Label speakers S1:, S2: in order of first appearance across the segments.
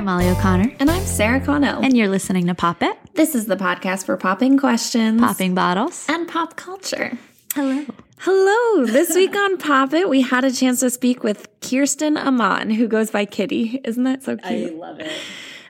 S1: I'm Molly O'Connor.
S2: And I'm Sarah Connell.
S1: And you're listening to Pop It.
S2: This is the podcast for popping questions,
S1: popping bottles,
S2: and pop culture.
S1: Hello.
S2: Hello. This week on Pop It, we had a chance to speak with Kirsten Amann, who goes by Kitty. Isn't that so cute?
S3: I love it.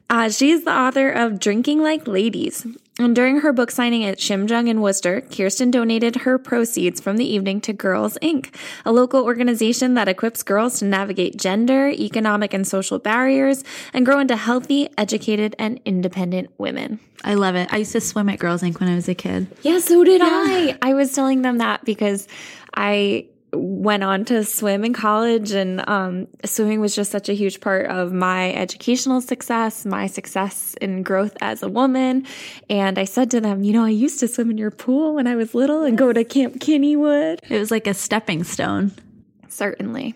S2: Uh, she's the author of Drinking Like Ladies. And during her book signing at Shimjung in Worcester, Kirsten donated her proceeds from the evening to Girls Inc., a local organization that equips girls to navigate gender, economic, and social barriers and grow into healthy, educated, and independent women.
S1: I love it. I used to swim at Girls Inc. when I was a kid.
S2: Yeah, so did yeah. I. I was telling them that because I went on to swim in college and um, swimming was just such a huge part of my educational success my success in growth as a woman. And i said to them you know i used to swim in your pool when i was little and go to camp kennywood.
S1: It was like a stepping stone.
S2: Certainly.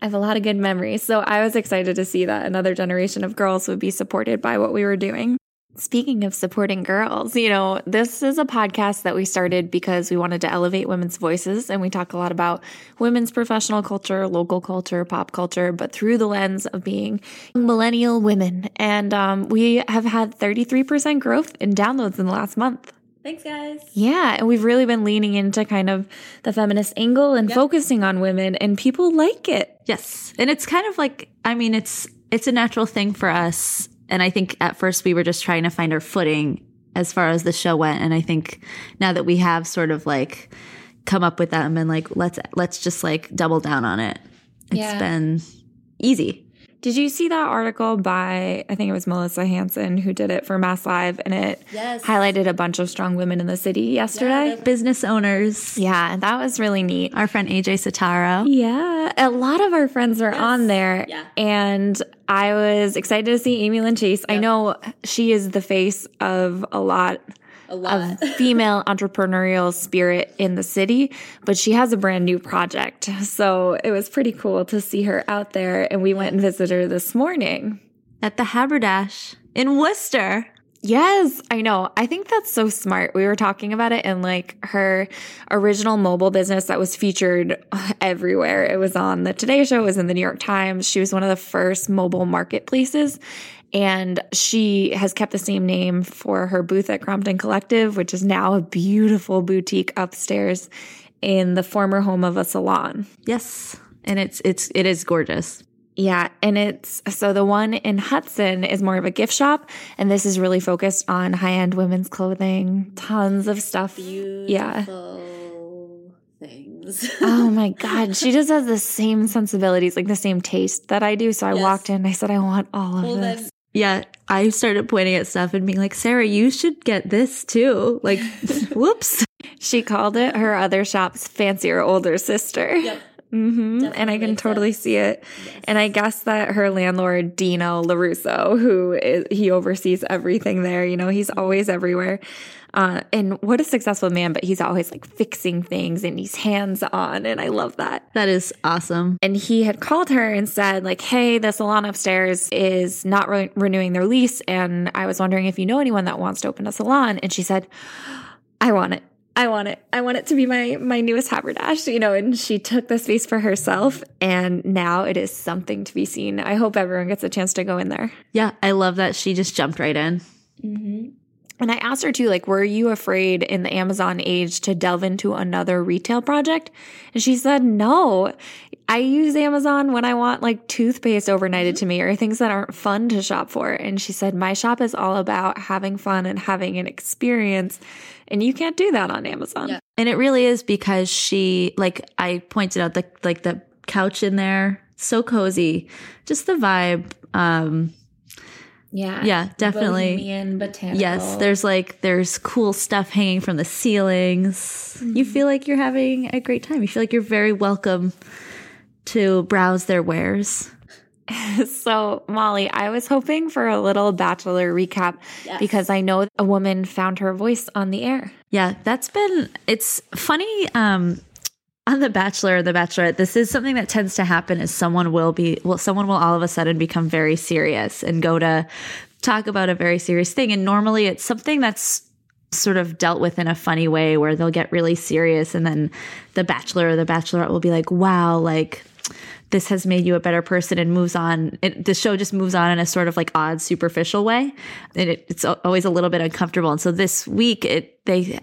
S2: I have a lot of good memories. So I was excited to see that another generation of girls would be supported by what we were doing. Speaking of supporting girls, you know, this is a podcast that we started because we wanted to elevate women's voices. And we talk a lot about women's professional culture, local culture, pop culture, but through the lens of being millennial women. And um, we have had 33% growth in downloads in the last month.
S3: Thanks, guys.
S2: Yeah. And we've really been leaning into kind of the feminist angle and yep. focusing on women, and people like it.
S1: Yes. And it's kind of like, I mean, it's, it's a natural thing for us and I think at first we were just trying to find our footing as far as the show went. And I think now that we have sort of like come up with that and been like, let's let's just like double down on it. It's yeah. been easy.
S2: Did you see that article by I think it was Melissa Hanson who did it for Mass Live and it yes. highlighted a bunch of strong women in the city yesterday?
S1: Yeah, business owners.
S2: Yeah, that was really neat.
S1: Our friend AJ Sitaro.
S2: Yeah. A lot of our friends were yes. on there. Yeah. And I was excited to see Amy Lynn Chase. Yep. I know she is the face of a lot of female entrepreneurial spirit in the city, but she has a brand new project. So it was pretty cool to see her out there. And we went and visited her this morning
S1: at the Haberdash in Worcester.
S2: Yes, I know. I think that's so smart. We were talking about it and like her original mobile business that was featured everywhere. It was on the Today Show, it was in the New York Times. She was one of the first mobile marketplaces. And she has kept the same name for her booth at Crompton Collective, which is now a beautiful boutique upstairs in the former home of a salon.
S1: Yes. And it's it's it is gorgeous.
S2: Yeah, and it's so the one in Hudson is more of a gift shop, and this is really focused on high end women's clothing. Tons of stuff.
S3: Beautiful yeah. Things.
S2: oh my god, she just has the same sensibilities, like the same taste that I do. So I yes. walked in, I said, I want all of well, this.
S1: Yeah, I started pointing at stuff and being like, Sarah, you should get this too. Like, whoops.
S2: She called it her other shop's fancier older sister. Yep. Mm-hmm. And I can totally sense. see it. Yes. And I guess that her landlord, Dino Lorusso, who is, he oversees everything there, you know, he's always everywhere. Uh, and what a successful man, but he's always like fixing things and he's hands on. And I love that.
S1: That is awesome.
S2: And he had called her and said, like, hey, the salon upstairs is not re- renewing their lease. And I was wondering if you know anyone that wants to open a salon. And she said, I want it. I want it. I want it to be my my newest haberdash, you know. And she took the space for herself, and now it is something to be seen. I hope everyone gets a chance to go in there.
S1: Yeah, I love that she just jumped right in.
S2: Mm-hmm. And I asked her too, like, were you afraid in the Amazon age to delve into another retail project? And she said, no. I use Amazon when I want like toothpaste overnighted to me or things that aren't fun to shop for. And she said, my shop is all about having fun and having an experience. And you can't do that on Amazon. Yeah.
S1: And it really is because she, like, I pointed out the, like the couch in there, so cozy, just the vibe. Um,
S2: yeah.
S1: Yeah, definitely.
S2: Bohemian botanical.
S1: Yes, there's like there's cool stuff hanging from the ceilings. Mm-hmm. You feel like you're having a great time. You feel like you're very welcome to browse their wares.
S2: so, Molly, I was hoping for a little bachelor recap yes. because I know a woman found her voice on the air.
S1: Yeah, that's been it's funny um on The Bachelor or The Bachelorette, this is something that tends to happen is someone will be, well, someone will all of a sudden become very serious and go to talk about a very serious thing. And normally it's something that's sort of dealt with in a funny way where they'll get really serious and then the bachelor or the bachelorette will be like, wow, like this has made you a better person and moves on. It, the show just moves on in a sort of like odd, superficial way. And it, it's always a little bit uncomfortable. And so this week, it, they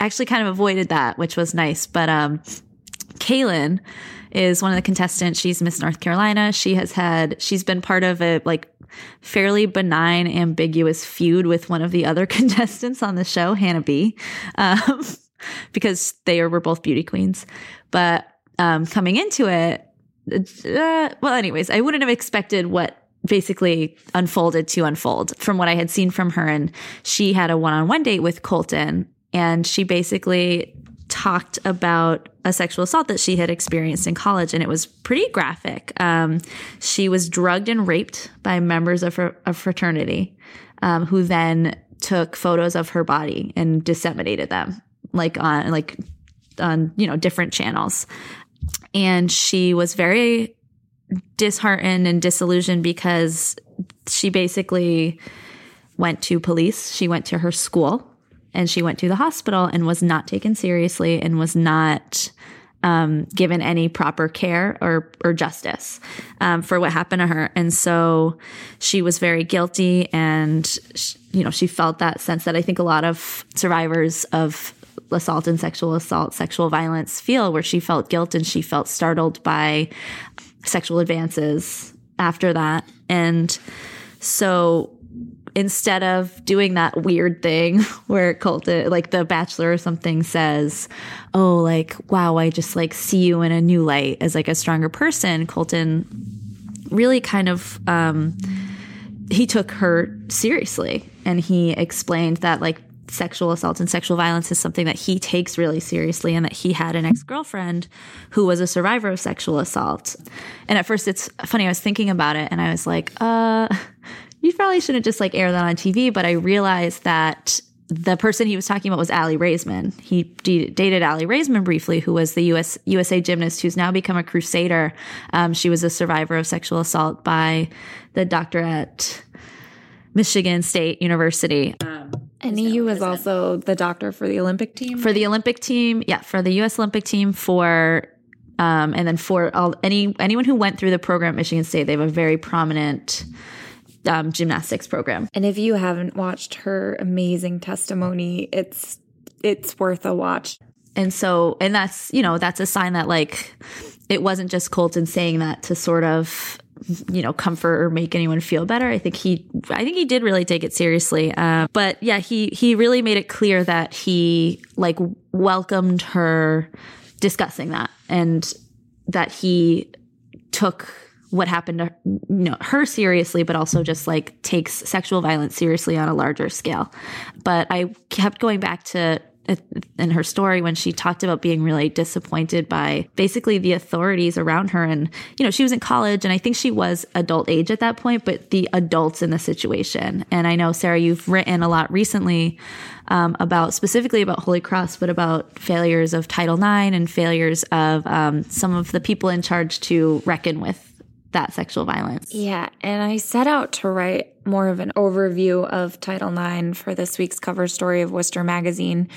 S1: actually kind of avoided that, which was nice. But, um, Caelynn is one of the contestants. She's Miss North Carolina. She has had, she's been part of a like fairly benign, ambiguous feud with one of the other contestants on the show, Hannah B, um, because they were both beauty queens. But um, coming into it, uh, well, anyways, I wouldn't have expected what basically unfolded to unfold from what I had seen from her. And she had a one on one date with Colton, and she basically talked about a sexual assault that she had experienced in college, and it was pretty graphic. Um, she was drugged and raped by members of her fraternity, um, who then took photos of her body and disseminated them, like on like on you know different channels. And she was very disheartened and disillusioned because she basically went to police. She went to her school and she went to the hospital and was not taken seriously and was not um, given any proper care or or justice um, for what happened to her. And so she was very guilty, and she, you know she felt that sense that I think a lot of survivors of assault and sexual assault, sexual violence feel, where she felt guilt and she felt startled by sexual advances after that, and so instead of doing that weird thing where Colton, like the bachelor or something says, Oh, like, wow, I just like see you in a new light as like a stronger person. Colton really kind of, um, he took her seriously and he explained that like sexual assault and sexual violence is something that he takes really seriously and that he had an ex-girlfriend who was a survivor of sexual assault. And at first it's funny, I was thinking about it and I was like, uh, you probably shouldn't just like air that on TV. But I realized that the person he was talking about was Aly Raisman. He d- dated Aly Raisman briefly, who was the US USA gymnast who's now become a crusader. Um, she was a survivor of sexual assault by the doctor at Michigan State University. Um,
S2: and he was also the doctor for the Olympic team.
S1: For the Olympic team, yeah, for the U.S. Olympic team. For um, and then for all any anyone who went through the program at Michigan State, they have a very prominent um, gymnastics program.
S2: And if you haven't watched her amazing testimony, it's it's worth a watch.
S1: And so, and that's you know that's a sign that like it wasn't just Colton saying that to sort of you know comfort or make anyone feel better. I think he I think he did really take it seriously. Uh, but yeah, he he really made it clear that he like welcomed her discussing that and that he took what happened to you know, her seriously, but also just like takes sexual violence seriously on a larger scale. But I kept going back to in her story when she talked about being really disappointed by basically the authorities around her. And you know she was in college and i think she was adult age at that point but the adults in the situation. And i know sarah you've written a lot recently um, about specifically about holy cross but about failures of title ix and failures of um, some of the people in charge to reckon with that sexual violence.
S2: Yeah. And I set out to write more of an overview of Title IX for this week's cover story of Worcester Magazine.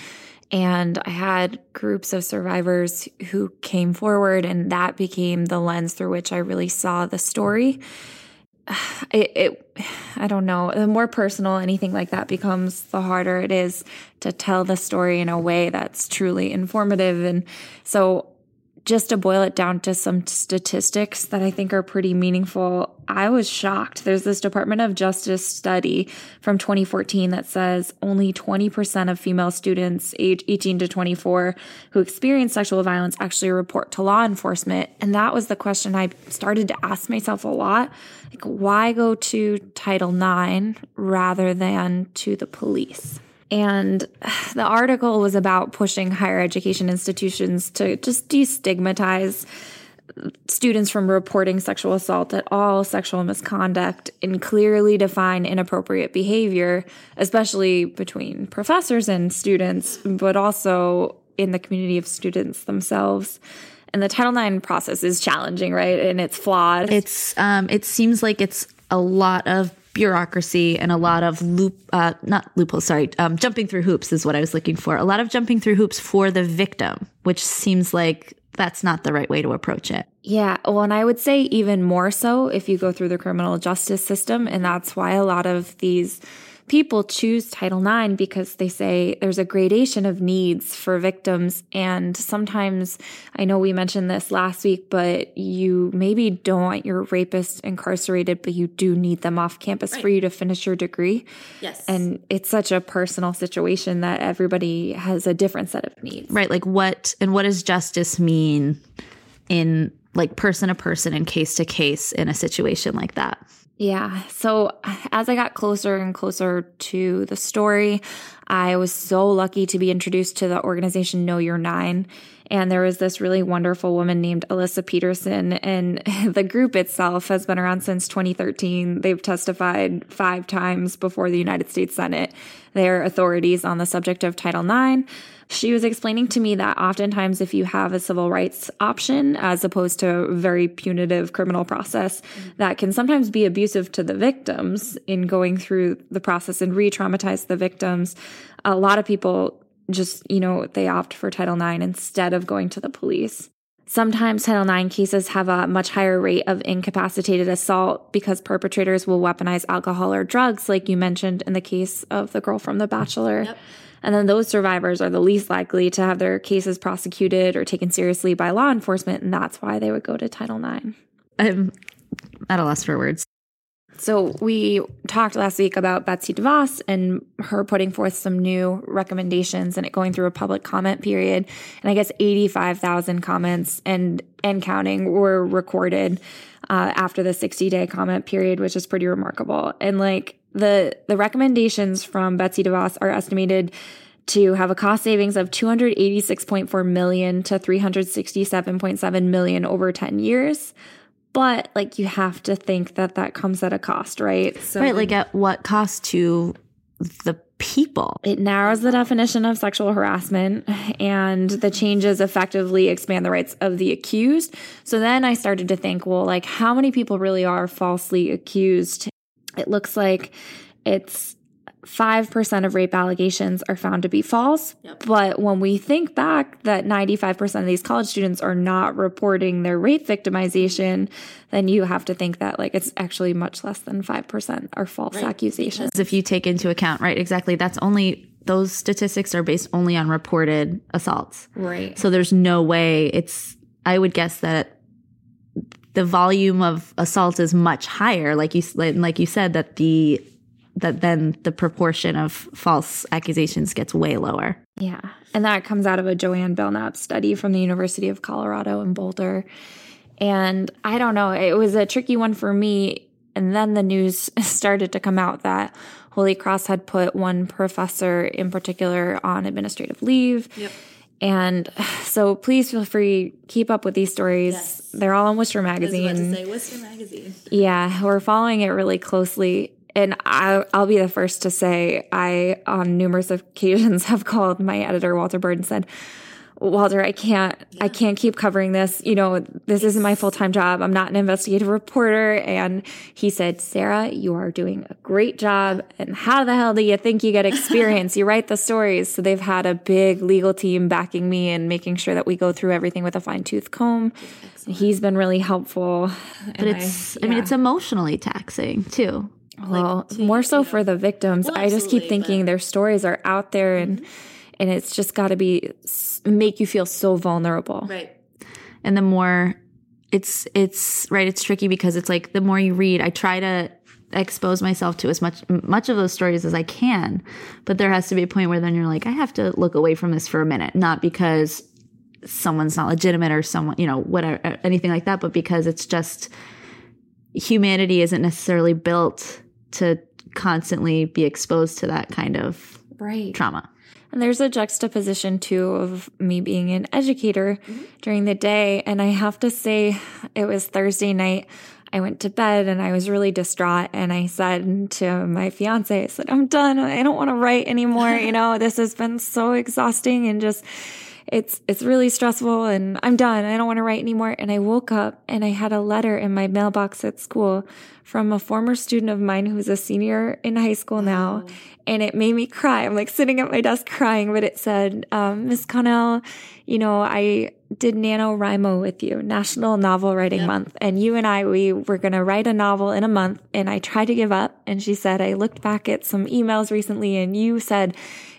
S2: And I had groups of survivors who came forward, and that became the lens through which I really saw the story. It, it, I don't know, the more personal anything like that becomes, the harder it is to tell the story in a way that's truly informative. And so just to boil it down to some statistics that I think are pretty meaningful, I was shocked. There's this Department of Justice study from 2014 that says only 20% of female students age 18 to 24 who experience sexual violence actually report to law enforcement. And that was the question I started to ask myself a lot. Like, why go to Title IX rather than to the police? And the article was about pushing higher education institutions to just destigmatize students from reporting sexual assault at all sexual misconduct and clearly define inappropriate behavior, especially between professors and students, but also in the community of students themselves. And the Title IX process is challenging, right? And it's flawed.
S1: It's um, it seems like it's a lot of bureaucracy and a lot of loop, uh, not loopholes, sorry, um, jumping through hoops is what I was looking for. A lot of jumping through hoops for the victim, which seems like that's not the right way to approach it.
S2: Yeah. Well, and I would say even more so if you go through the criminal justice system. And that's why a lot of these people choose Title IX because they say there's a gradation of needs for victims. And sometimes, I know we mentioned this last week, but you maybe don't want your rapist incarcerated, but you do need them off campus right. for you to finish your degree.
S1: Yes.
S2: And it's such a personal situation that everybody has a different set of needs.
S1: Right. Like what, and what does justice mean in like person to person and case to case in a situation like that?
S2: Yeah. So as I got closer and closer to the story, I was so lucky to be introduced to the organization Know Your IX. And there was this really wonderful woman named Alyssa Peterson. And the group itself has been around since 2013. They've testified five times before the United States Senate. They're authorities on the subject of Title IX. She was explaining to me that oftentimes, if you have a civil rights option as opposed to a very punitive criminal process, mm-hmm. that can sometimes be abusive to the victims in going through the process and re traumatize the victims. A lot of people just, you know, they opt for Title IX instead of going to the police. Sometimes Title IX cases have a much higher rate of incapacitated assault because perpetrators will weaponize alcohol or drugs, like you mentioned in the case of the girl from The Bachelor. Yep. And then those survivors are the least likely to have their cases prosecuted or taken seriously by law enforcement. And that's why they would go to Title IX.
S1: I'm at a loss for words.
S2: So we talked last week about Betsy DeVos and her putting forth some new recommendations and it going through a public comment period. And I guess 85,000 comments and, and counting were recorded uh, after the 60 day comment period, which is pretty remarkable. And like the the recommendations from Betsy DeVos are estimated to have a cost savings of 286.4 million to 367.7 million over 10 years. But like you have to think that that comes at a cost right?
S1: So right like at what cost to the people?
S2: It narrows the definition of sexual harassment and the changes effectively expand the rights of the accused. So then i started to think well like how many people really are falsely accused it looks like it's 5% of rape allegations are found to be false. Yep. But when we think back that 95% of these college students are not reporting their rape victimization, then you have to think that like it's actually much less than 5% are false right. accusations.
S1: If you take into account, right, exactly, that's only those statistics are based only on reported assaults.
S2: Right.
S1: So there's no way it's I would guess that the volume of assault is much higher like you like you said that the that then the proportion of false accusations gets way lower.
S2: Yeah. And that comes out of a joanne belknap study from the university of colorado in boulder. And i don't know it was a tricky one for me. And then the news started to come out that holy cross had put one professor in particular on administrative leave.
S1: Yep
S2: and so please feel free keep up with these stories. Yes. They're all on Worcester Magazine.
S1: Say, Worcester Magazine.
S2: Yeah, we're following it really closely. And I, will be the first to say, I, on numerous occasions, have called my editor, Walter Bird, and said, Walter, I can't, yeah. I can't keep covering this. You know, this isn't my full time job. I'm not an investigative reporter. And he said, Sarah, you are doing a great job. And how the hell do you think you get experience? you write the stories. So they've had a big legal team backing me and making sure that we go through everything with a fine tooth comb. He's been really helpful.
S1: But it's, I, yeah. I mean, it's emotionally taxing too.
S2: Well, like, more so for the victims. Well, I just keep thinking but... their stories are out there and, mm-hmm and it's just got to be make you feel so vulnerable.
S1: Right. And the more it's it's right it's tricky because it's like the more you read I try to expose myself to as much much of those stories as I can but there has to be a point where then you're like I have to look away from this for a minute not because someone's not legitimate or someone you know whatever anything like that but because it's just humanity isn't necessarily built to constantly be exposed to that kind of
S2: right.
S1: trauma
S2: and there's a juxtaposition too of me being an educator mm-hmm. during the day. And I have to say, it was Thursday night. I went to bed and I was really distraught. And I said to my fiance, I said, I'm done. I don't want to write anymore. you know, this has been so exhausting and just, it's it's really stressful and I'm done. I don't want to write anymore. And I woke up and I had a letter in my mailbox at school from a former student of mine who's a senior in high school now.
S4: And it made me cry. I'm like sitting at my desk crying, but it said, um, Miss Connell, you know, I did NaNoWriMo with you, National Novel Writing yep. Month. And you and I, we were going to write a novel in a month. And I tried to give up. And she said, I looked back at some emails recently and you said,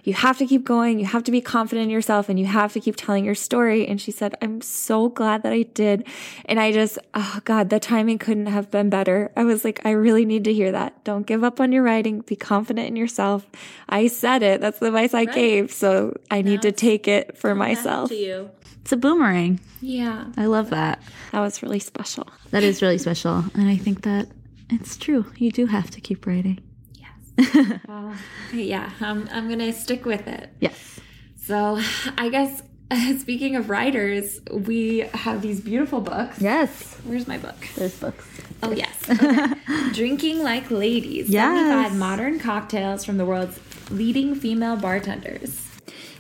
S4: you have to keep going. You have to be confident in yourself and you have to keep telling your story. And she said, I'm so glad that I did. And I just, oh God, the timing couldn't have been better. I was like, I really need to hear that. Don't give up on your writing. Be confident in yourself. I said it. That's the advice I right. gave. So I need to take it for myself.
S1: To you. It's a boomerang.
S4: Yeah.
S1: I love that.
S4: That was really special.
S1: That is really special. And I think that it's true. You do have to keep writing.
S4: Yes. well, yeah, I'm, I'm going to stick with it.
S1: Yes.
S4: So I guess speaking of writers, we have these beautiful books.
S1: Yes.
S4: Where's my book?
S1: There's books.
S4: Oh, yes. Okay. Drinking Like Ladies. Yes. 75 modern cocktails from the world's leading female bartenders.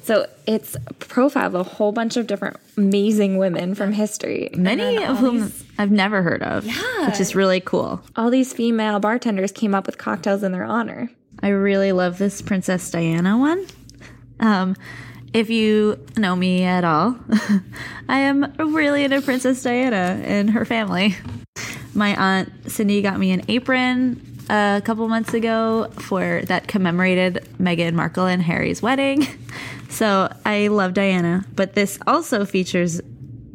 S4: So it's profiled a whole bunch of different amazing women from history.
S1: Many of whom these, I've never heard of. Yeah. Which is really cool.
S4: All these female bartenders came up with cocktails in their honor.
S1: I really love this Princess Diana one. Um, if you know me at all, I am really into Princess Diana and her family. My aunt Cindy got me an apron a couple months ago for that commemorated Meghan Markle and Harry's wedding. So I love Diana, but this also features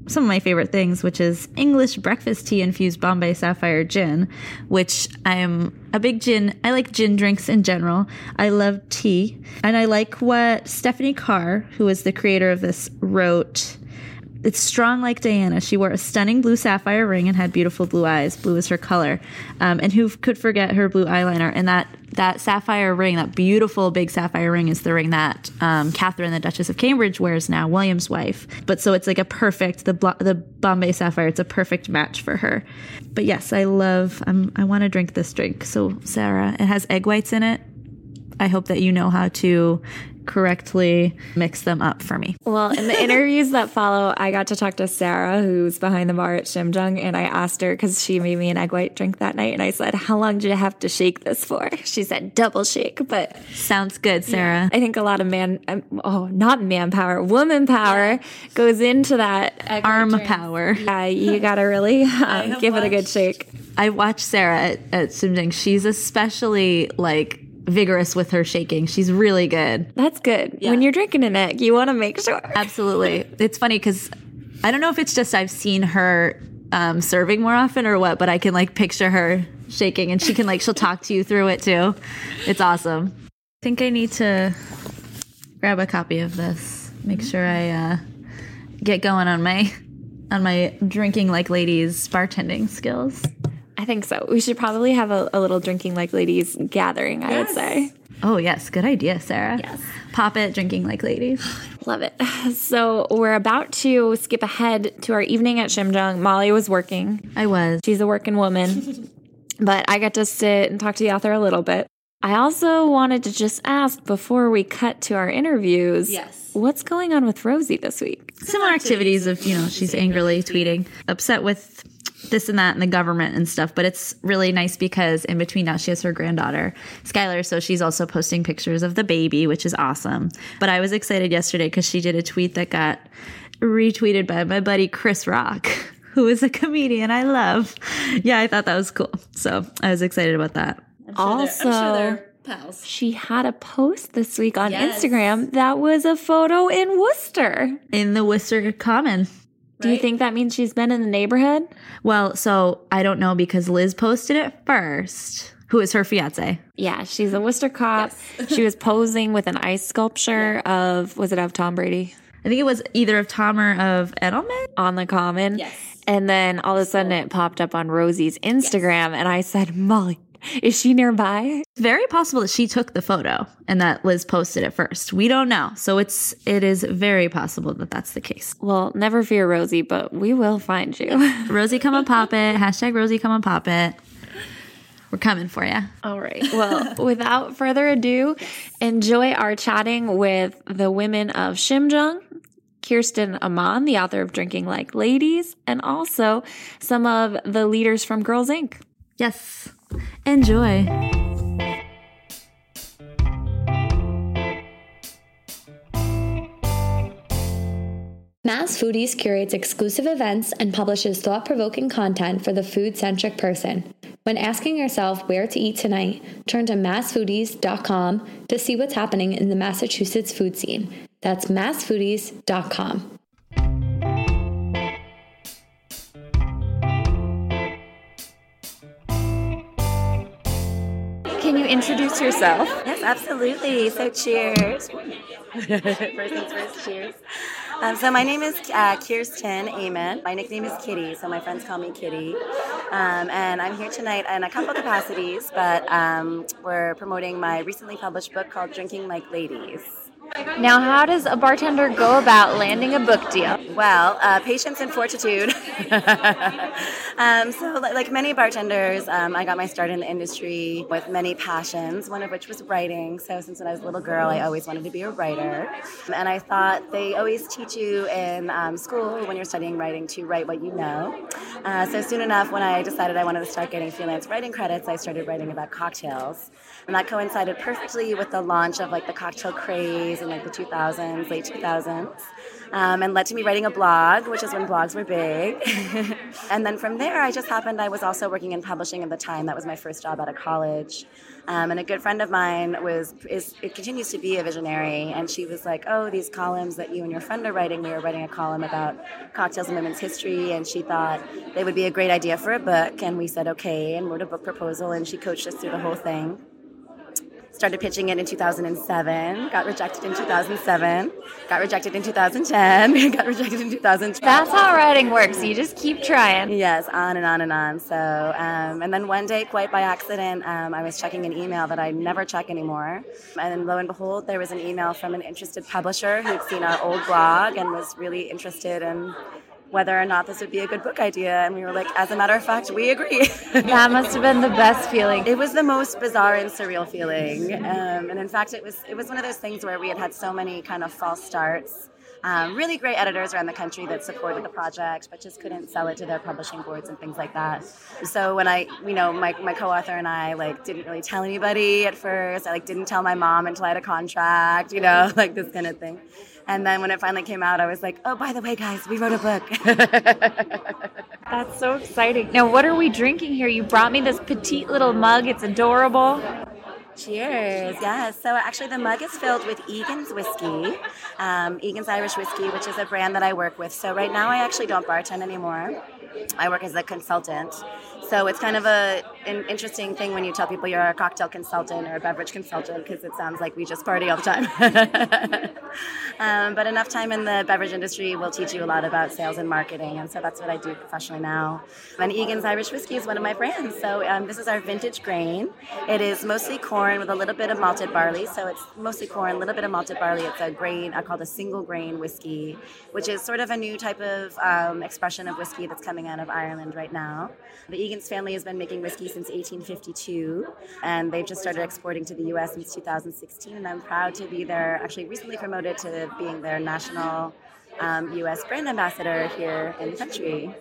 S1: some of my favorite things, which is English breakfast tea infused Bombay Sapphire gin, which I am a big gin. I like gin drinks in general. I love tea. And I like what Stephanie Carr, who is the creator of this, wrote it's strong like Diana. She wore a stunning blue sapphire ring and had beautiful blue eyes. Blue is her color. Um, and who could forget her blue eyeliner? And that that sapphire ring, that beautiful big sapphire ring, is the ring that um, Catherine, the Duchess of Cambridge, wears now, William's wife. But so it's like a perfect the the Bombay sapphire. It's a perfect match for her. But yes, I love. I want to drink this drink. So Sarah, it has egg whites in it. I hope that you know how to correctly mix them up for me.
S4: Well, in the interviews that follow, I got to talk to Sarah, who's behind the bar at Shimjung, and I asked her because she made me an egg white drink that night, and I said, "How long did you have to shake this for?" She said, "Double shake." But
S1: sounds good, Sarah.
S4: Yeah, I think a lot of man, um, oh, not manpower, woman power goes into that
S1: arm power.
S4: Yeah, you gotta really um, give watched, it a good shake.
S1: I watched Sarah at, at Shimjung. She's especially like vigorous with her shaking. She's really good.
S4: That's good. Yeah. When you're drinking an egg, you want to make sure.
S1: Absolutely. It's funny because I don't know if it's just I've seen her um, serving more often or what, but I can like picture her shaking and she can like, she'll talk to you through it too. It's awesome. I think I need to grab a copy of this, make sure I uh, get going on my on my drinking like ladies bartending skills.
S4: I think so. We should probably have a, a little drinking like ladies gathering, I yes. would say.
S1: Oh, yes. Good idea, Sarah. Yes. Pop it, drinking like ladies.
S4: Love it. So we're about to skip ahead to our evening at Shimjung. Molly was working.
S1: I was.
S4: She's a working woman. but I got to sit and talk to the author a little bit. I also wanted to just ask before we cut to our interviews.
S1: Yes.
S4: What's going on with Rosie this week?
S1: Similar activities of, you know, she's angrily tweeting, upset with this and that and the government and stuff. But it's really nice because in between now she has her granddaughter, Skylar. So she's also posting pictures of the baby, which is awesome. But I was excited yesterday because she did a tweet that got retweeted by my buddy Chris Rock. Who is a comedian I love. Yeah, I thought that was cool. So I was excited about that.
S4: I'm sure also, pals. She had a post this week on yes. Instagram that was a photo in Worcester.
S1: In the Worcester Common.
S4: Do you think that means she's been in the neighborhood?
S1: Well, so I don't know because Liz posted it first. Who is her fiance?
S4: Yeah, she's a Worcester cop. Yes. she was posing with an ice sculpture of was it of Tom Brady?
S1: I think it was either of Tom or of Edelman
S4: on the common.
S1: Yes.
S4: And then all of a sudden it popped up on Rosie's Instagram, and I said, Molly, is she nearby?
S1: Very possible that she took the photo and that Liz posted it first. We don't know. So it's it is very possible that that's the case.
S4: Well, never fear, Rosie, but we will find you.
S1: Rosie, come and pop it. Hashtag Rosie, come and pop it. We're coming for you.
S4: All right. Well, without further ado, enjoy our chatting with the women of Shimjung, Kirsten Amann, the author of Drinking Like Ladies, and also some of the leaders from Girls Inc.
S1: Yes. Enjoy!
S3: Mass Foodies curates exclusive events and publishes thought provoking content for the food centric person. When asking yourself where to eat tonight, turn to massfoodies.com to see what's happening in the Massachusetts food scene. That's massfoodies.com.
S2: Can you introduce yourself?
S5: Yes, absolutely. So, cheers. first things first, cheers. Um, so my name is uh, Kirsten Amann. My nickname is Kitty, so my friends call me Kitty. Um, and I'm here tonight in a couple capacities, but um, we're promoting my recently published book called Drinking Like Ladies.
S2: Now, how does a bartender go about landing a book deal?
S5: Well, uh, patience and fortitude. um, so, like many bartenders, um, I got my start in the industry with many passions, one of which was writing. So, since when I was a little girl, I always wanted to be a writer. And I thought they always teach you in um, school when you're studying writing to write what you know. Uh, so, soon enough, when I decided I wanted to start getting freelance writing credits, I started writing about cocktails. And that coincided perfectly with the launch of like the cocktail craze in like the 2000s, late 2000s. Um, and led to me writing a blog, which is when blogs were big. and then from there, I just happened I was also working in publishing at the time. That was my first job out of college. Um, and a good friend of mine was is it continues to be a visionary, and she was like, "Oh, these columns that you and your friend are writing. We were writing a column about cocktails and women's history, and she thought they would be a great idea for a book." And we said, "Okay," and wrote a book proposal, and she coached us through the whole thing started pitching it in 2007, got rejected in 2007, got rejected in 2010, got rejected in 2012.
S2: That's how writing works. You just keep trying.
S5: Yes, on and on and on. So, um, and then one day, quite by accident, um, I was checking an email that I never check anymore. And lo and behold, there was an email from an interested publisher who'd seen our old blog and was really interested in whether or not this would be a good book idea. And we were like, as a matter of fact, we agree.
S2: that must have been the best feeling.
S5: It was the most bizarre and surreal feeling. Um, and in fact, it was it was one of those things where we had had so many kind of false starts. Um, really great editors around the country that supported the project, but just couldn't sell it to their publishing boards and things like that. So when I, you know, my, my co-author and I like didn't really tell anybody at first. I like didn't tell my mom until I had a contract, you know, like this kind of thing. And then when it finally came out, I was like, oh, by the way, guys, we wrote a book.
S2: That's so exciting. Now, what are we drinking here? You brought me this petite little mug. It's adorable.
S5: Cheers. Yes. So actually, the mug is filled with Egan's whiskey, um, Egan's Irish whiskey, which is a brand that I work with. So right now, I actually don't bartend anymore. I work as a consultant. So it's kind of a an interesting thing when you tell people you're a cocktail consultant or a beverage consultant because it sounds like we just party all the time. um, but enough time in the beverage industry will teach you a lot about sales and marketing, and so that's what I do professionally now. And Egan's Irish Whiskey is one of my brands. So um, this is our vintage grain. It is mostly corn with a little bit of malted barley. So it's mostly corn, a little bit of malted barley. It's a grain I call it a single grain whiskey, which is sort of a new type of um, expression of whiskey that's coming out of Ireland right now. The Egan's family has been making whiskey since 1852, and they've just started exporting to the U.S. since 2016. And I'm proud to be their actually recently promoted to being their national um, U.S. brand ambassador here in the country.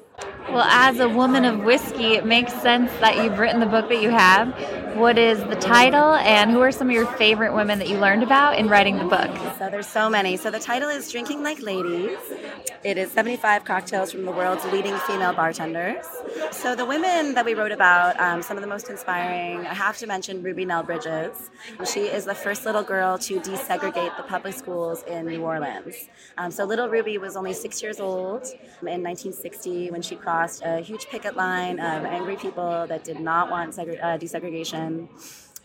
S2: Well, as a woman of whiskey, it makes sense that you've written the book that you have. What is the title, and who are some of your favorite women that you learned about in writing the book?
S5: So there's so many. So the title is Drinking Like Ladies. It is 75 cocktails from the world's leading female bartenders. So the women that we wrote about, um, some of the most inspiring, I have to mention Ruby Nell Bridges. She is the first little girl to desegregate the public schools in New Orleans. Um, so little Ruby was only six years old in 1960 when she crossed a huge picket line of angry people that did not want segre- uh, desegregation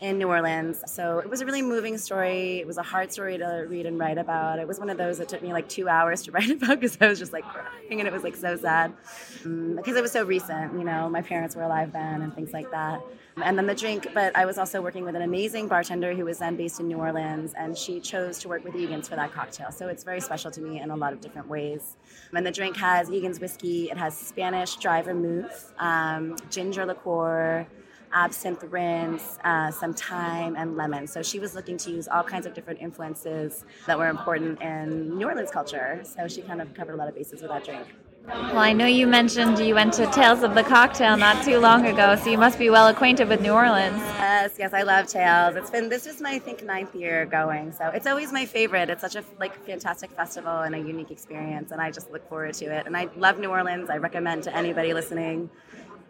S5: in New Orleans. So it was a really moving story. It was a hard story to read and write about. It was one of those that took me like two hours to write about because I was just like crying and it was like so sad um, because it was so recent. You know, my parents were alive then and things like that. And then the drink, but I was also working with an amazing bartender who was then based in New Orleans, and she chose to work with Egan's for that cocktail. So it's very special to me in a lot of different ways. And the drink has Egan's whiskey, it has Spanish dry vermouth, um, ginger liqueur, absinthe rinse, uh, some thyme, and lemon. So she was looking to use all kinds of different influences that were important in New Orleans culture. So she kind of covered a lot of bases with that drink.
S2: Well, I know you mentioned you went to Tales of the Cocktail not too long ago, so you must be well acquainted with New Orleans.
S5: Yes, yes, I love Tales. It's been this is my I think ninth year going, so it's always my favorite. It's such a like fantastic festival and a unique experience, and I just look forward to it. And I love New Orleans. I recommend to anybody listening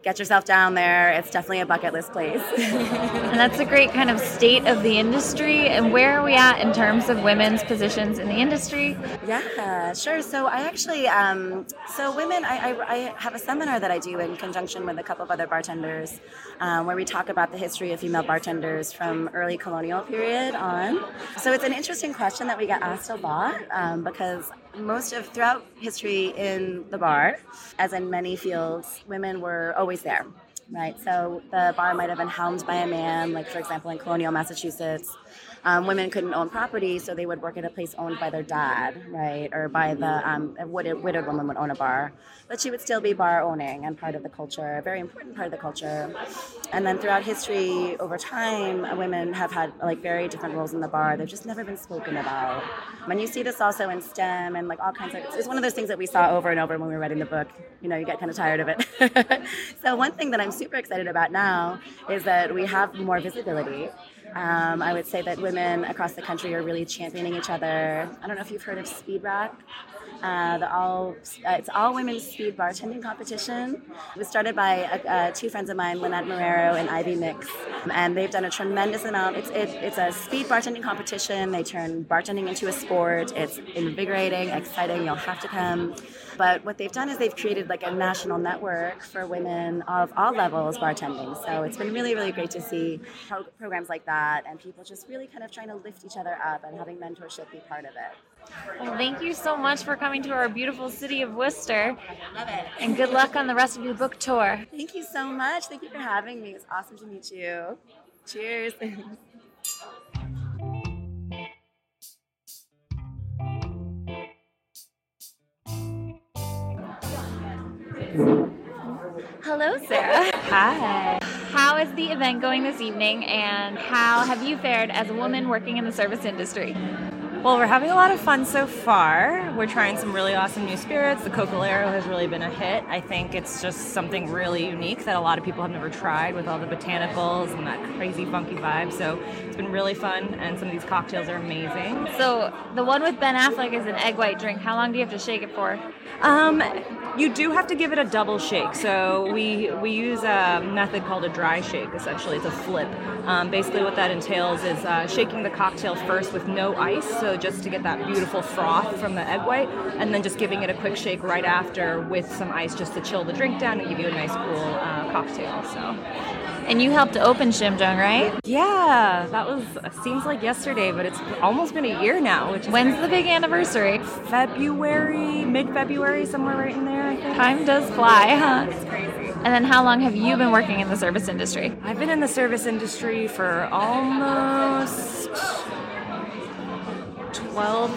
S5: get yourself down there. It's definitely a bucket list place.
S2: and that's a great kind of state of the industry. And where are we at in terms of women's positions in the industry?
S5: Yeah, sure. So I actually, um, so women, I, I, I, have a seminar that I do in conjunction with a couple of other bartenders um, where we talk about the history of female bartenders from early colonial period on. So it's an interesting question that we get asked a lot um, because most of throughout history in the bar, as in many fields, women were always there, right? So the bar might have been helmed by a man, like for example in colonial Massachusetts. Um, women couldn't own property, so they would work at a place owned by their dad, right? Or by the um, a widowed, widowed woman would own a bar, but she would still be bar owning and part of the culture, a very important part of the culture. And then throughout history, over time, women have had like very different roles in the bar. They've just never been spoken about. And you see this also in STEM and like all kinds of. It's one of those things that we saw over and over when we were writing the book. You know, you get kind of tired of it. so one thing that I'm super excited about now is that we have more visibility um, I would say that women across the country are really championing each other. I don't know if you've heard of Speed Rack. Uh, the all uh, it's all women's speed bartending competition. It was started by uh, uh two friends of mine, Lynette Marrero and Ivy Mix, and they've done a tremendous amount. It's it, it's a speed bartending competition. They turn bartending into a sport. It's invigorating, exciting. You'll have to come. But what they've done is they've created like a national network for women of all levels bartending. So it's been really, really great to see pro- programs like that and people just really kind of trying to lift each other up and having mentorship be part of it.
S2: Well, thank you so much for coming to our beautiful city of Worcester.
S5: Love it.
S2: And good luck on the rest of your book tour.
S5: Thank you so much. Thank you for having me. It's awesome to meet you. Cheers.
S2: Hello, Sarah.
S6: Hi.
S2: How is the event going this evening, and how have you fared as a woman working in the service industry?
S6: Well, we're having a lot of fun so far. We're trying some really awesome new spirits. The Cocalero has really been a hit. I think it's just something really unique that a lot of people have never tried with all the botanicals and that crazy funky vibe. So it's been really fun, and some of these cocktails are amazing.
S2: So the one with Ben Affleck is an egg white drink. How long do you have to shake it for?
S6: Um, you do have to give it a double shake. So we we use a method called a dry shake. Essentially, it's a flip. Um, basically, what that entails is uh, shaking the cocktail first with no ice, so just to get that beautiful froth from the egg white, and then just giving it a quick shake right after with some ice just to chill the drink down and give you a nice cool uh, cocktail. So.
S2: And you helped open Shimjung, right?
S6: Yeah, that was seems like yesterday, but it's almost been a year now. Which
S2: when's
S6: crazy.
S2: the big anniversary?
S6: February, mid-February, somewhere right in there. I think.
S2: Time does fly, huh?
S6: It's crazy.
S2: And then, how long have you been working in the service industry?
S6: I've been in the service industry for almost 12,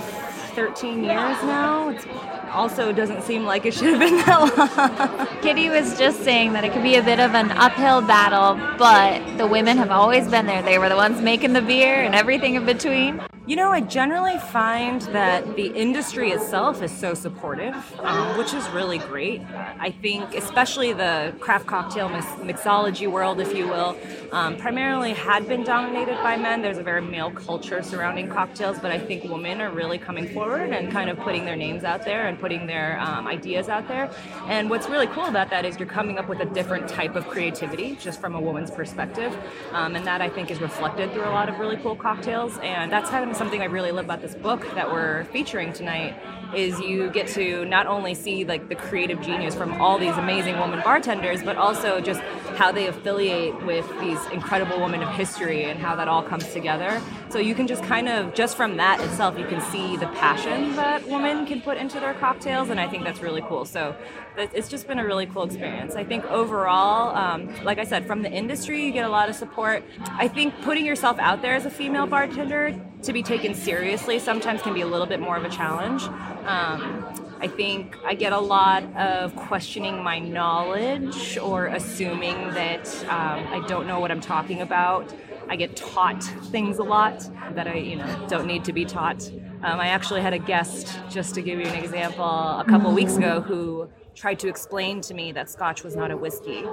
S6: 13 years now. It's also doesn't seem like it should have been that long.
S2: Kitty was just saying that it could be a bit of an uphill battle, but the women have always been there. They were the ones making the beer and everything in between.
S6: You know, I generally find that the industry itself is so supportive, um, which is really great. I think, especially the craft cocktail mixology world, if you will, um, primarily had been dominated by men. There's a very male culture surrounding cocktails, but I think women are really coming forward and kind of putting their names out there and putting their um, ideas out there. And what's really cool about that is you're coming up with a different type of creativity just from a woman's perspective. Um, and that I think is reflected through a lot of really cool cocktails. And that's having something I really love about this book that we're featuring tonight is you get to not only see like the creative genius from all these amazing woman bartenders, but also just how they affiliate with these incredible women of history and how that all comes together. So you can just kind of just from that itself, you can see the passion that women can put into their cocktails, and I think that's really cool. So it's just been a really cool experience. I think overall, um, like I said, from the industry, you get a lot of support. I think putting yourself out there as a female bartender to be taken seriously sometimes can be a little bit more of a challenge. Um, I think I get a lot of questioning my knowledge or assuming that um, I don't know what I'm talking about. I get taught things a lot that I, you know, don't need to be taught. Um, I actually had a guest, just to give you an example, a couple weeks ago who tried to explain to me that Scotch was not a whiskey.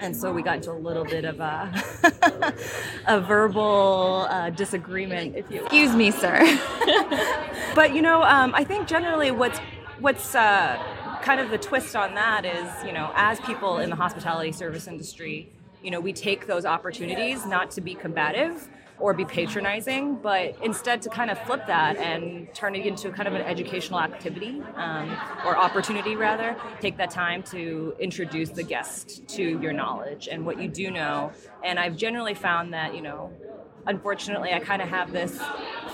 S6: And so we got into a little bit of a, a verbal uh, disagreement, if you will.
S2: Excuse me, sir.
S6: but you know, um, I think generally what's what's uh, kind of the twist on that is, you know, as people in the hospitality service industry, you know, we take those opportunities not to be combative or be patronizing, but instead to kind of flip that and turn it into kind of an educational activity um, or opportunity, rather. Take that time to introduce the guest to your knowledge and what you do know. And I've generally found that, you know, unfortunately, I kind of have this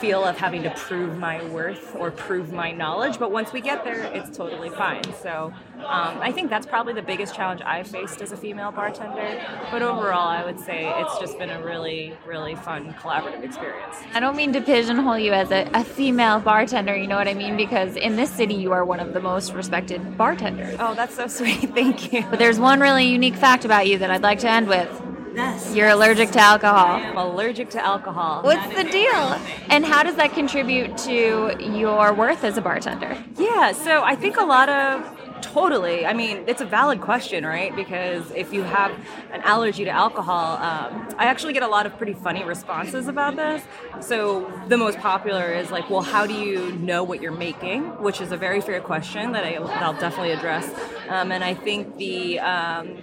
S6: feel of having to prove my worth or prove my knowledge. But once we get there, it's totally fine. So um, I think that's probably the biggest challenge I've faced as a female bartender. But overall, I would say it's just been a really, really fun collaborative experience.
S2: I don't mean to pigeonhole you as a, a female bartender, you know what I mean? Because in this city, you are one of the most respected bartenders.
S6: Oh, that's so sweet. Thank you.
S2: But there's one really unique fact about you that I'd like to end with.
S6: Yes.
S2: You're allergic to alcohol.
S6: I'm allergic to alcohol.
S2: What's the deal? And how does that contribute to your worth as a bartender?
S6: Yeah, so I think a lot of Totally. I mean, it's a valid question, right? Because if you have an allergy to alcohol, um, I actually get a lot of pretty funny responses about this. So the most popular is like, well, how do you know what you're making? Which is a very fair question that, I, that I'll definitely address. Um, and I think the um,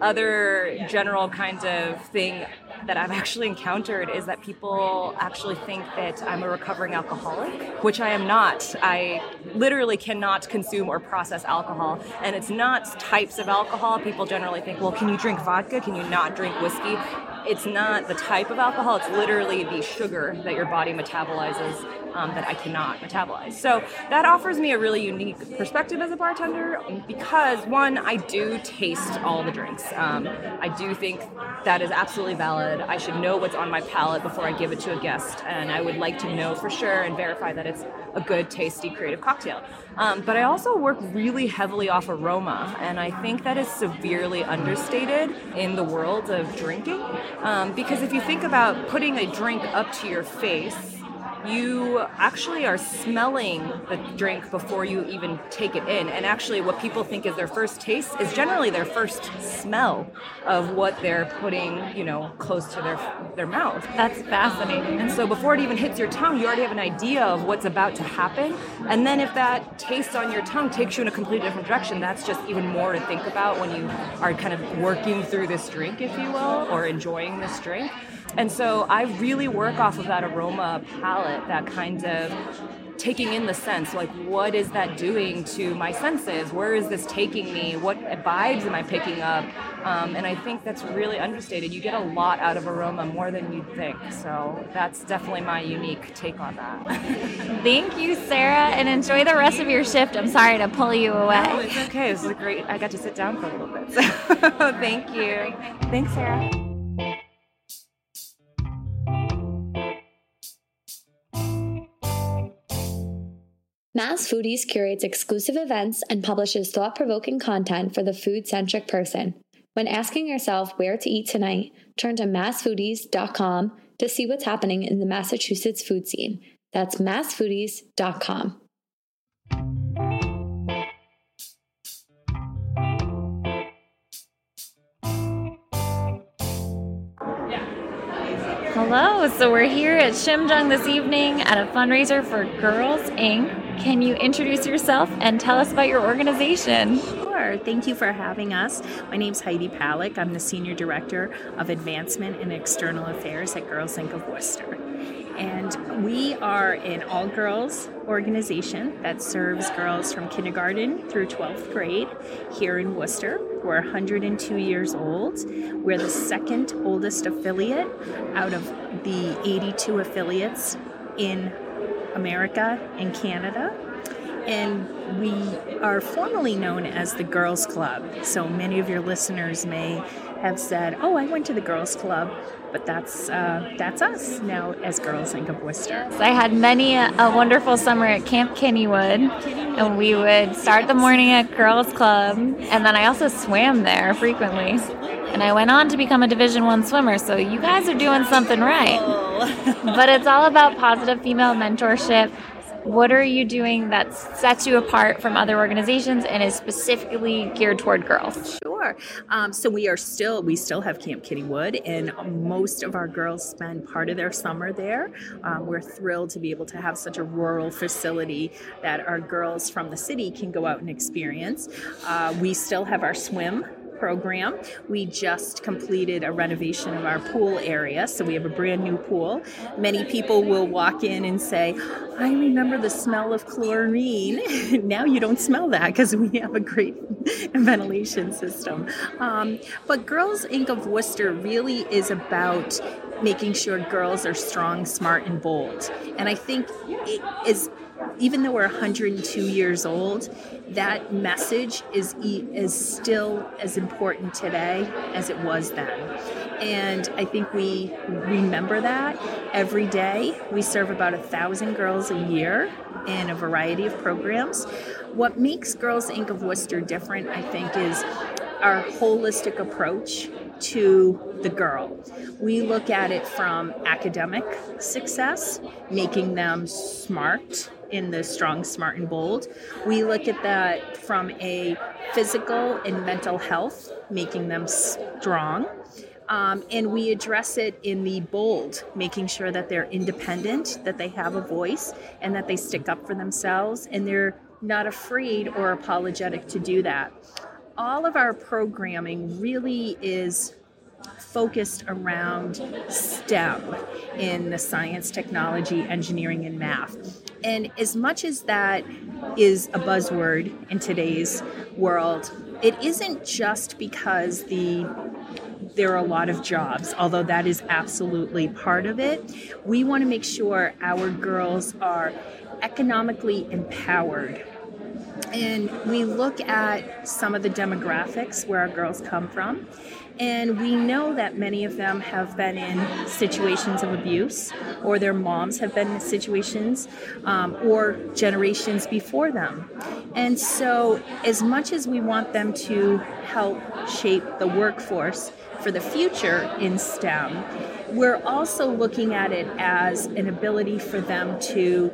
S6: other general kind of thing that I've actually encountered is that people actually think that I'm a recovering alcoholic, which I am not. I literally cannot consume or process alcohol. And it's not types of alcohol. People generally think, well, can you drink vodka? Can you not drink whiskey? It's not the type of alcohol, it's literally the sugar that your body metabolizes um, that I cannot metabolize. So that offers me a really unique perspective as a bartender because, one, I do taste all the drinks. Um, I do think that is absolutely valid. I should know what's on my palate before I give it to a guest, and I would like to know for sure and verify that it's a good, tasty, creative cocktail. Um, but I also work really heavily off aroma, and I think that is severely understated in the world of drinking. Um, because if you think about putting a drink up to your face, you actually are smelling the drink before you even take it in. And actually, what people think is their first taste is generally their first smell of what they're putting, you know, close to their their mouth.
S2: That's fascinating.
S6: And so, before it even hits your tongue, you already have an idea of what's about to happen. And then, if that taste on your tongue takes you in a completely different direction, that's just even more to think about when you are kind of working through this drink, if you will, or enjoying this drink. And so I really work off of that aroma palette, that kind of taking in the sense like what is that doing to my senses? Where is this taking me? What vibes am i picking up? Um, and i think that's really understated. You get a lot out of aroma more than you'd think. So that's definitely my unique take on that.
S2: Thank you sarah and enjoy the rest of your shift. I'm sorry to pull you away.
S6: no, it's okay. This is great i got to sit down for a little bit. So thank you. Thanks sarah
S3: Mass Foodies curates exclusive events and publishes thought provoking content for the food centric person. When asking yourself where to eat tonight, turn to massfoodies.com to see what's happening in the Massachusetts food scene. That's massfoodies.com.
S2: Hello, so we're here at Shimjung this evening at a fundraiser for Girls Inc. Can you introduce yourself and tell us about your organization?
S7: Sure. Thank you for having us. My name is Heidi Palick. I'm the Senior Director of Advancement and External Affairs at Girls Inc. of Worcester. And we are an all girls organization that serves girls from kindergarten through 12th grade here in Worcester. We're 102 years old. We're the second oldest affiliate out of the 82 affiliates in America and Canada. And we are formally known as the Girls Club. So many of your listeners may have said, "Oh, I went to the Girls Club," but that's uh, that's us now as Girls of Worcester.
S2: I had many a, a wonderful summer at Camp Kinneywood, and we would start the morning at Girls Club, and then I also swam there frequently. And I went on to become a Division One swimmer. So you guys are doing something right. but it's all about positive female mentorship what are you doing that sets you apart from other organizations and is specifically geared toward girls?
S7: Sure. Um, so we are still we still have Camp Kinneywood, and most of our girls spend part of their summer there. Um, we're thrilled to be able to have such a rural facility that our girls from the city can go out and experience. Uh, we still have our swim program. We just completed a renovation of our pool area, so we have a brand new pool. Many people will walk in and say, I remember the smell of chlorine. now you don't smell that because we have a great ventilation system. Um, but Girls Inc. of Worcester really is about making sure girls are strong, smart, and bold. And I think it is even though we're 102 years old, that message is is still as important today as it was then. And I think we remember that every day. We serve about a thousand girls a year in a variety of programs. What makes Girls Inc. of Worcester different, I think, is our holistic approach to the girl. We look at it from academic success, making them smart in the strong, smart, and bold. We look at that from a physical and mental health, making them strong. Um, and we address it in the bold, making sure that they're independent, that they have a voice, and that they stick up for themselves, and they're not afraid or apologetic to do that. All of our programming really is focused around STEM in the science, technology, engineering, and math. And as much as that is a buzzword in today's world, it isn't just because the there are a lot of jobs, although that is absolutely part of it. We want to make sure our girls are economically empowered. And we look at some of the demographics where our girls come from, and we know that many of them have been in situations of abuse, or their moms have been in situations, um, or generations before them. And so, as much as we want them to help shape the workforce for the future in STEM, we're also looking at it as an ability for them to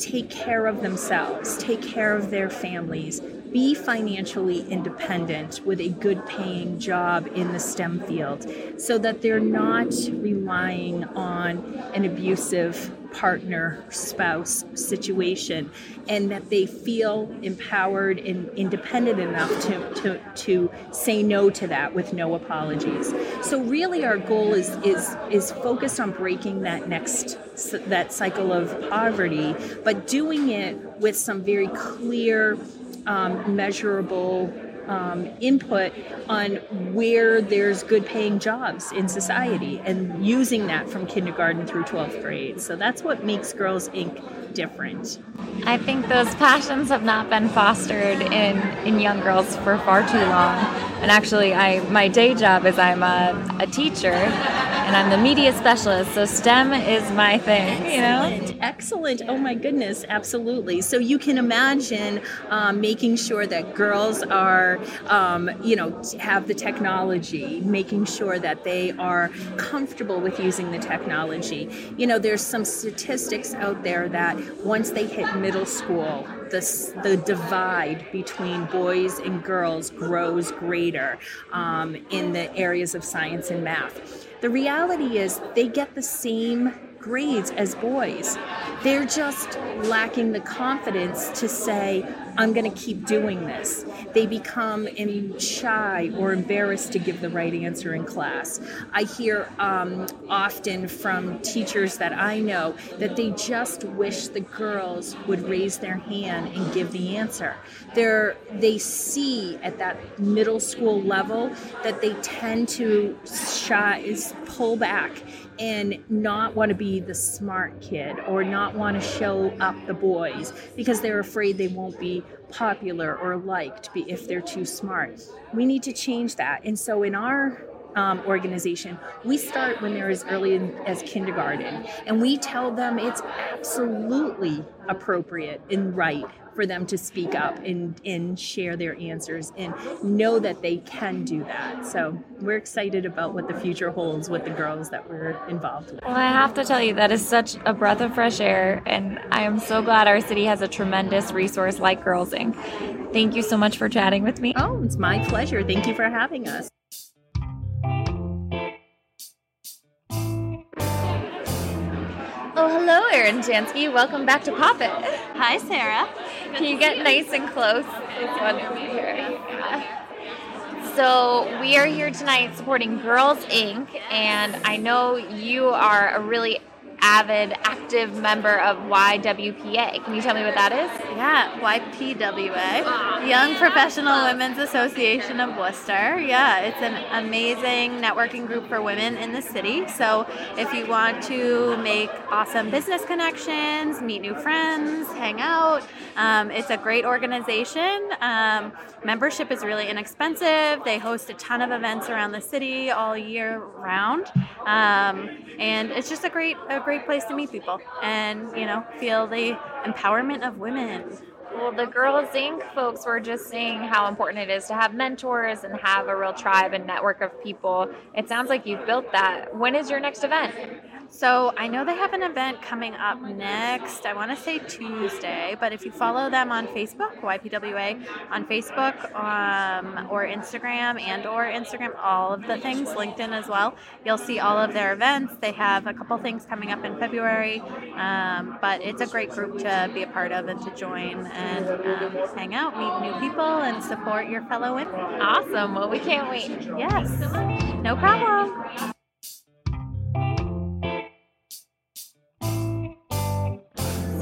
S7: take care of themselves, take care of their families, be financially independent with a good paying job in the STEM field so that they're not relying on an abusive partner, spouse situation, and that they feel empowered and independent enough to, to, to say no to that with no apologies. So really our goal is is is focused on breaking that next that cycle of poverty, but doing it with some very clear um, measurable um, input on where there's good paying jobs in society and using that from kindergarten through 12th grade. So that's what makes Girls Inc. different.
S2: I think those passions have not been fostered in, in young girls for far too long. And actually, I my day job is I'm a, a teacher and I'm the media specialist, so STEM is my thing, you know?
S7: Excellent. Oh my goodness, absolutely. So you can imagine um, making sure that girls are, um, you know, have the technology, making sure that they are comfortable with using the technology. You know, there's some statistics out there that once they hit middle school, the, the divide between boys and girls grows greater um, in the areas of science and math. The reality is they get the same grades as boys. They're just lacking the confidence to say, I'm going to keep doing this. They become shy or embarrassed to give the right answer in class. I hear um, often from teachers that I know that they just wish the girls would raise their hand and give the answer. They're, they see at that middle school level that they tend to shy, pull back and not want to be the smart kid or not want to show up the boys because they're afraid they won't be popular or liked if they're too smart. We need to change that. And so in our um, organization, we start when they're as early as kindergarten, and we tell them it's absolutely appropriate and right for them to speak up and, and share their answers and know that they can do that. So we're excited about what the future holds with the girls that we're involved with.
S2: Well, I have to tell you, that is such a breath of fresh air, and I am so glad our city has a tremendous resource like Girls Inc. Thank you so much for chatting with me.
S7: Oh, it's my pleasure. Thank you for having us.
S2: Oh, hello, Erin Jansky. Welcome back to Pop It.
S8: Hi, Sarah.
S2: Can you get nice and close? It's wonderful here. Yeah. So, we are here tonight supporting Girls Inc., and I know you are a really avid, active member of YWPA. Can you tell me what that is?
S8: Yeah, YPWA, Young Professional Women's Association of Worcester. Yeah, it's an amazing networking group for women in the city. So if you want to make awesome business connections, meet new friends, hang out, um, it's a great organization. Um, membership is really inexpensive. They host a ton of events around the city all year round, um, and it's just a great a great place to meet people and you know feel the empowerment of women.
S2: Well, the Girls Inc. folks were just saying how important it is to have mentors and have a real tribe and network of people. It sounds like you've built that. When is your next event?
S8: So I know they have an event coming up next. I want to say Tuesday, but if you follow them on Facebook, YPWA on Facebook um, or Instagram and or Instagram, all of the things, LinkedIn as well, you'll see all of their events. They have a couple things coming up in February, um, but it's a great group to be a part of and to join and um, hang out, meet new people, and support your fellow women.
S2: Awesome. Well, we can't wait.
S8: Yes, no problem.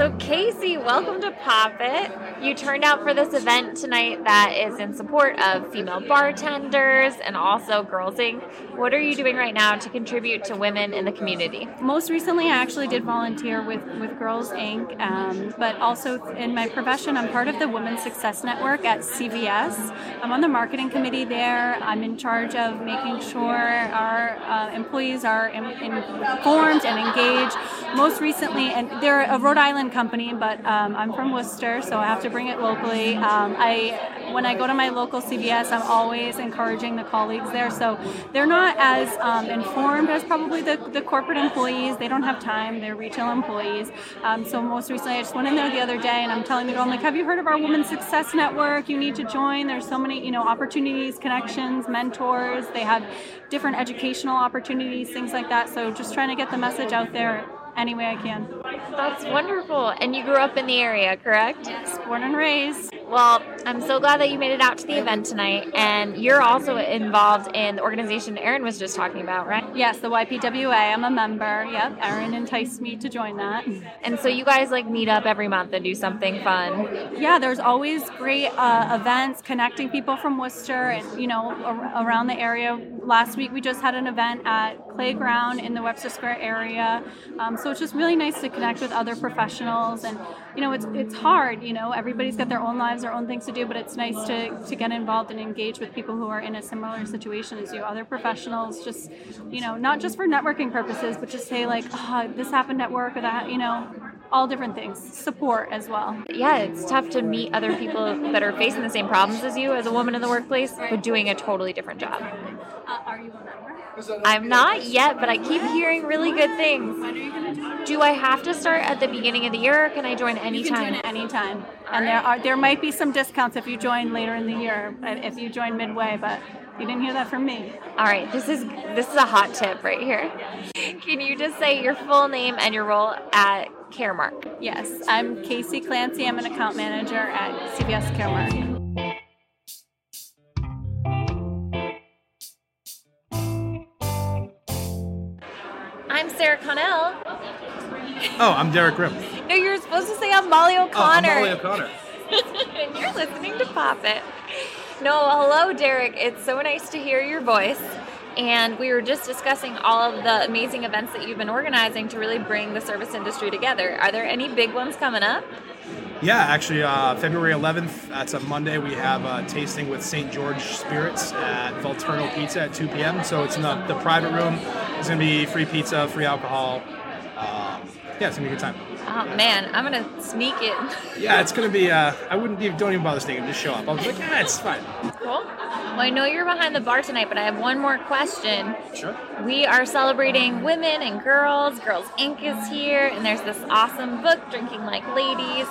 S2: Nope. Casey, welcome to Pop It. You turned out for this event tonight that is in support of female bartenders and also Girls Inc. What are you doing right now to contribute to women in the community?
S9: Most recently, I actually did volunteer with, with Girls Inc., um, but also in my profession, I'm part of the Women's Success Network at CVS. I'm on the marketing committee there. I'm in charge of making sure our uh, employees are in, informed and engaged. Most recently, and they're a Rhode Island company, but um, I'm from Worcester, so I have to bring it locally. Um, I when I go to my local CVS, I'm always encouraging the colleagues there. So they're not as um, informed as probably the, the corporate employees. They don't have time. They're retail employees. Um, so most recently, I just went in there the other day, and I'm telling the girl, I'm like, "Have you heard of our Women's Success Network? You need to join. There's so many, you know, opportunities, connections, mentors. They have different educational opportunities, things like that. So just trying to get the message out there any way I can.
S2: That's wonderful. And you grew up in the area, correct?
S9: Yes, born and raised.
S2: Well, I'm so glad that you made it out to the event tonight. And you're also involved in the organization Erin was just talking about, right?
S9: Yes, the YPWA. I'm a member. Yep. Erin enticed me to join that.
S2: And so you guys like meet up every month and do something fun.
S9: Yeah, there's always great uh, events connecting people from Worcester and, you know, ar- around the area. Last week we just had an event at Playground in the Webster Square area. Um, so it's just really nice to connect with other professionals. And you know it's it's hard you know everybody's got their own lives their own things to do but it's nice to to get involved and engage with people who are in a similar situation as you. Other professionals just you know not just for networking purposes but just say like oh, this happened at work or that you know all different things support as well
S2: Yeah, it's tough to meet other people that are facing the same problems as you as a woman in the workplace, but doing a totally different job.
S9: uh, are you a member
S2: I'm not yet, but I keep hearing really good things. Do I have to start at the beginning of the year or can I join anytime?
S9: you can
S2: anytime?
S9: join at any time and there are there might be some discounts if you join later in the year uh, if you join midway but you didn't hear that from me
S2: All right, this is this is a hot tip right here. Can you just say your full name and your role at Caremark?
S9: Yes, I'm Casey Clancy. I'm an account manager at CVS Caremark.
S2: I'm Sarah Connell.
S10: Oh, I'm Derek Grimm.
S2: No, you were supposed to say I'm Molly O'Connor.
S10: Oh, I'm
S2: O'Connor.
S10: Molly O'Connor.
S2: and you're listening to Pop It. No, hello, Derek. It's so nice to hear your voice. And we were just discussing all of the amazing events that you've been organizing to really bring the service industry together. Are there any big ones coming up?
S10: Yeah, actually, uh, February 11th, that's a Monday, we have a tasting with St. George Spirits at Volturno Pizza at 2 p.m. So it's in the, the private room. It's going to be free pizza, free alcohol. Um, yeah, it's going to be a good time.
S2: Oh man, I'm gonna sneak it.
S10: Yeah, it's gonna be. Uh, I wouldn't even don't even bother sneaking. Just show up. I was like, yeah, it's fine.
S2: Cool. Well, I know you're behind the bar tonight, but I have one more question.
S10: Sure.
S2: We are celebrating women and girls. Girls Inc. is here, and there's this awesome book, Drinking Like Ladies.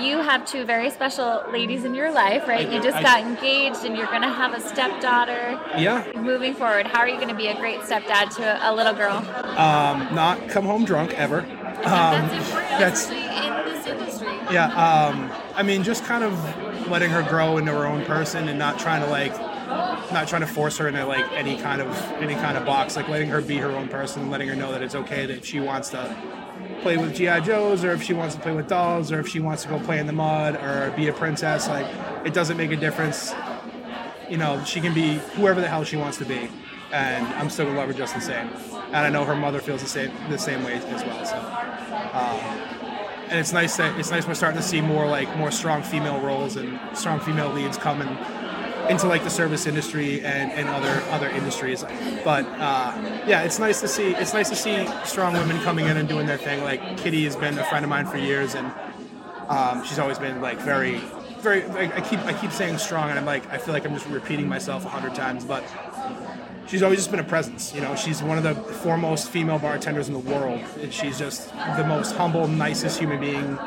S2: You have two very special ladies in your life, right?
S10: I
S2: You just
S10: I-
S2: got engaged, and you're going to have a stepdaughter.
S10: Yeah.
S2: Moving forward, how are you going to be a great stepdad to a, little girl?
S10: Um, not come home drunk ever. Um, that's
S2: in this industry.
S10: yeah. Um, I mean, just kind of letting her grow into her own person and not trying to like, not trying to force her into like any kind of any kind of box. Like letting her be her own person, and letting her know that it's okay that she wants to play with GI Joes or if she wants to play with dolls or if she wants to go play in the mud or be a princess. Like it doesn't make a difference. You know, she can be whoever the hell she wants to be, and I'm still gonna love her just the same. And I know her mother feels the same the same way as well. So, um, and it's nice that it's nice we're starting to see more like more strong female roles and strong female leads coming into like the service industry and, and other other industries. But uh, yeah, it's nice to see it's nice to see strong women coming in and doing their thing. Like Kitty has been a friend of mine for years, and um, she's always been like very very. Like, I keep I keep saying strong, and I'm like I feel like I'm just repeating myself a hundred times, but. She's always just been a presence, you know. She's one of the foremost female bartenders in the world, she's just the most humble, nicest human being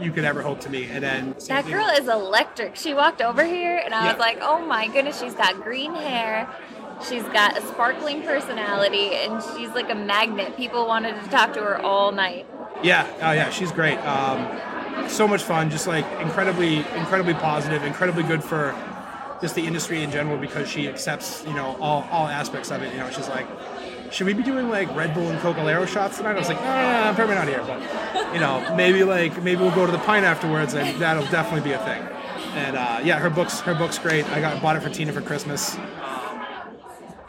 S10: you could ever hope to meet. And then
S2: That
S10: thing-
S2: girl is electric. She walked over here, and I
S10: Yeah.
S2: was like, oh my goodness, she's got green hair. She's got a sparkling personality, and she's like a magnet. People wanted to talk to her all night.
S10: Yeah, oh yeah, she's great. Um, so much fun, just like incredibly, incredibly positive, incredibly good for just the industry in general because she accepts, you know, all, all aspects of it. You know, she's like, should we be doing like Red Bull and Cocalero shots tonight? I was like, no, no, no, I'm probably not here, but you know, maybe like maybe we'll go to the Pine afterwards, and that'll definitely be a thing. And uh, yeah, her books, her book's great. I got bought it for Tina for Christmas.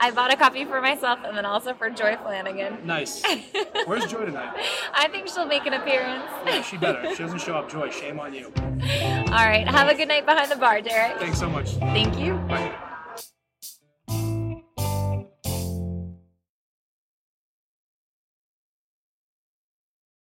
S2: I bought a copy for myself and then also for Joy Flanagan.
S10: Nice. Where's Joy tonight?
S2: I think she'll make an appearance.
S10: Yeah, she better. If she doesn't show up, Joy, shame on you.
S2: All right, have a good night behind the bar, Derek.
S10: Thanks so much.
S2: Thank you.
S10: Bye.